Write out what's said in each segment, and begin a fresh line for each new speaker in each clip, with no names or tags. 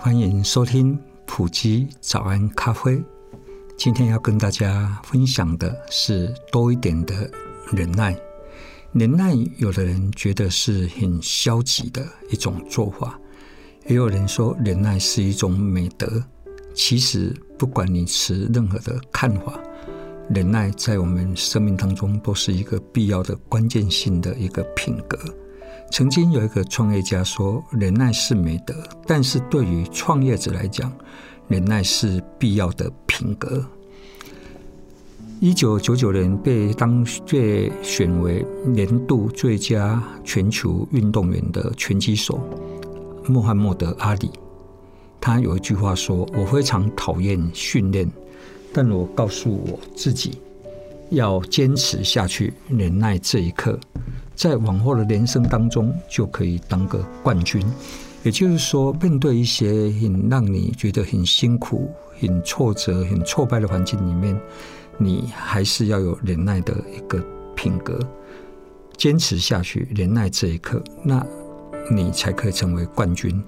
欢迎收听普及早安咖啡。今天要跟大家分享的是多一点的忍耐。忍耐，有的人觉得是很消极的一种做法。也有人说，忍耐是一种美德。其实，不管你持任何的看法，忍耐在我们生命当中都是一个必要的关键性的一个品格。曾经有一个创业家说，忍耐是美德，但是对于创业者来讲，忍耐是必要的品格。一九九九年被当被选为年度最佳全球运动员的拳击手。穆罕默德·阿里，他有一句话说：“我非常讨厌训练，但我告诉我自己要坚持下去，忍耐这一刻，在往后的人生当中就可以当个冠军。”也就是说，面对一些很让你觉得很辛苦、很挫折、很挫败的环境里面，你还是要有忍耐的一个品格，坚持下去，忍耐这一刻。那。你才可以成为冠军。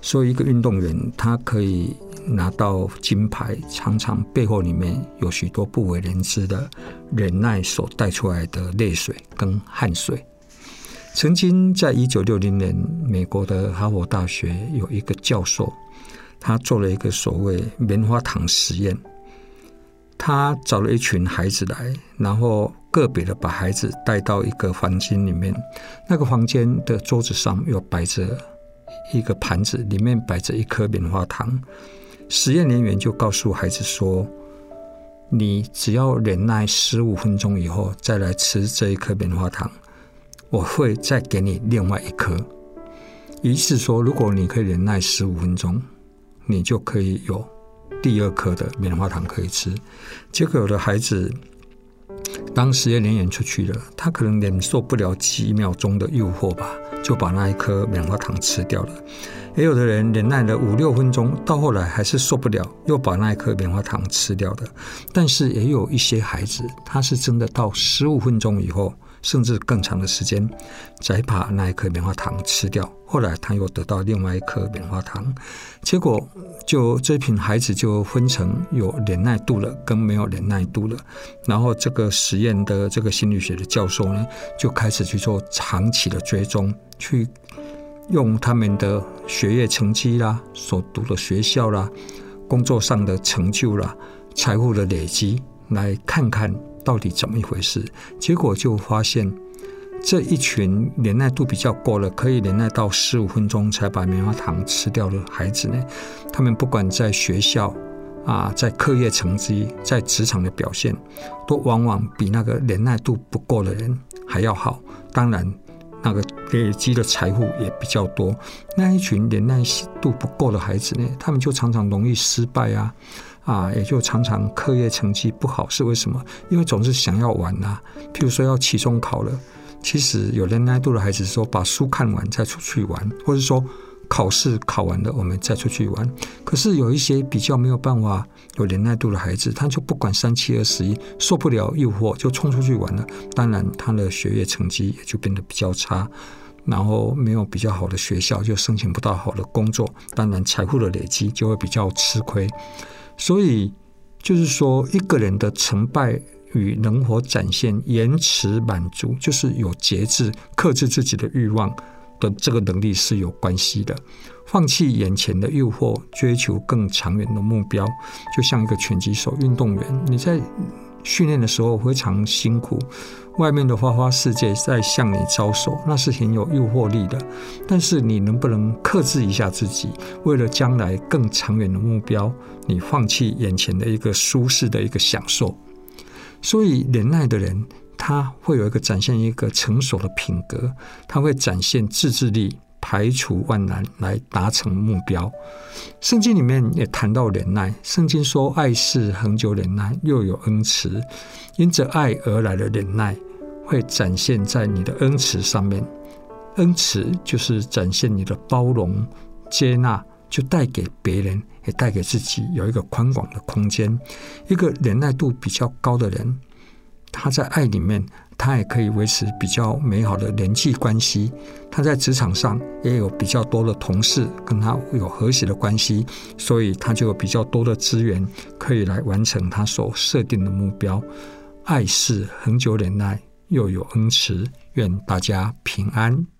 所以，一个运动员他可以拿到金牌，常常背后里面有许多不为人知的忍耐所带出来的泪水跟汗水。曾经在一九六零年，美国的哈佛大学有一个教授，他做了一个所谓棉花糖实验。他找了一群孩子来，然后个别的把孩子带到一个房间里面。那个房间的桌子上又摆着一个盘子，里面摆着一颗棉花糖。实验人员就告诉孩子说：“你只要忍耐十五分钟以后再来吃这一颗棉花糖，我会再给你另外一颗。”于是说，如果你可以忍耐十五分钟，你就可以有。第二颗的棉花糖可以吃，结果有的孩子当实验人员出去了，他可能忍受不了几秒钟的诱惑吧，就把那一颗棉花糖吃掉了。也有的人忍耐了五六分钟，到后来还是受不了，又把那一颗棉花糖吃掉了。但是也有一些孩子，他是真的到十五分钟以后。甚至更长的时间，再把那一颗棉花糖吃掉。后来他又得到另外一颗棉花糖，结果就这群孩子就分成有忍耐度了跟没有忍耐度了。然后这个实验的这个心理学的教授呢，就开始去做长期的追踪，去用他们的学业成绩啦、所读的学校啦、工作上的成就啦、财富的累积，来看看。到底怎么一回事？结果就发现，这一群忍耐度比较够了，可以忍耐到十五分钟才把棉花糖吃掉的孩子呢，他们不管在学校啊，在课业成绩，在职场的表现，都往往比那个忍耐度不够的人还要好。当然，那个累积的财富也比较多。那一群忍耐度不够的孩子呢，他们就常常容易失败啊。啊，也就常常课业成绩不好，是为什么？因为总是想要玩呐、譬如说要期中考了，其实有忍耐度的孩子说，把书看完再出去玩，或者说考试考完了我们再出去玩。可是有一些比较没有办法有忍耐度的孩子，他就不管三七二十一，受不了诱惑就冲出去玩了。当然，他的学业成绩也就变得比较差，然后没有比较好的学校，就申请不到好的工作。当然，财富的累积就会比较吃亏。所以，就是说，一个人的成败与能否展现延迟满足，就是有节制、克制自己的欲望的这个能力是有关系的。放弃眼前的诱惑，追求更长远的目标，就像一个拳击手、运动员，你在。训练的时候非常辛苦，外面的花花世界在向你招手，那是很有诱惑力的。但是你能不能克制一下自己，为了将来更长远的目标，你放弃眼前的一个舒适的一个享受？所以忍耐的人，他会有一个展现一个成熟的品格，他会展现自制力，排除万难来达成目标。圣经里面也谈到忍耐，圣经说爱是恒久忍耐，又有恩慈，因着爱而来的忍耐会展现在你的恩慈上面。恩慈就是展现你的包容、接纳，就带给别人，也带给自己有一个宽广的空间。一个忍耐度比较高的人，他在爱里面，他也可以维持比较美好的人际关系。他在职场上也有比较多的同事跟他有和谐的关系，所以他就有比较多的资源可以来完成他所设定的目标。爱是恒久忍耐，又有恩慈。愿大家平安。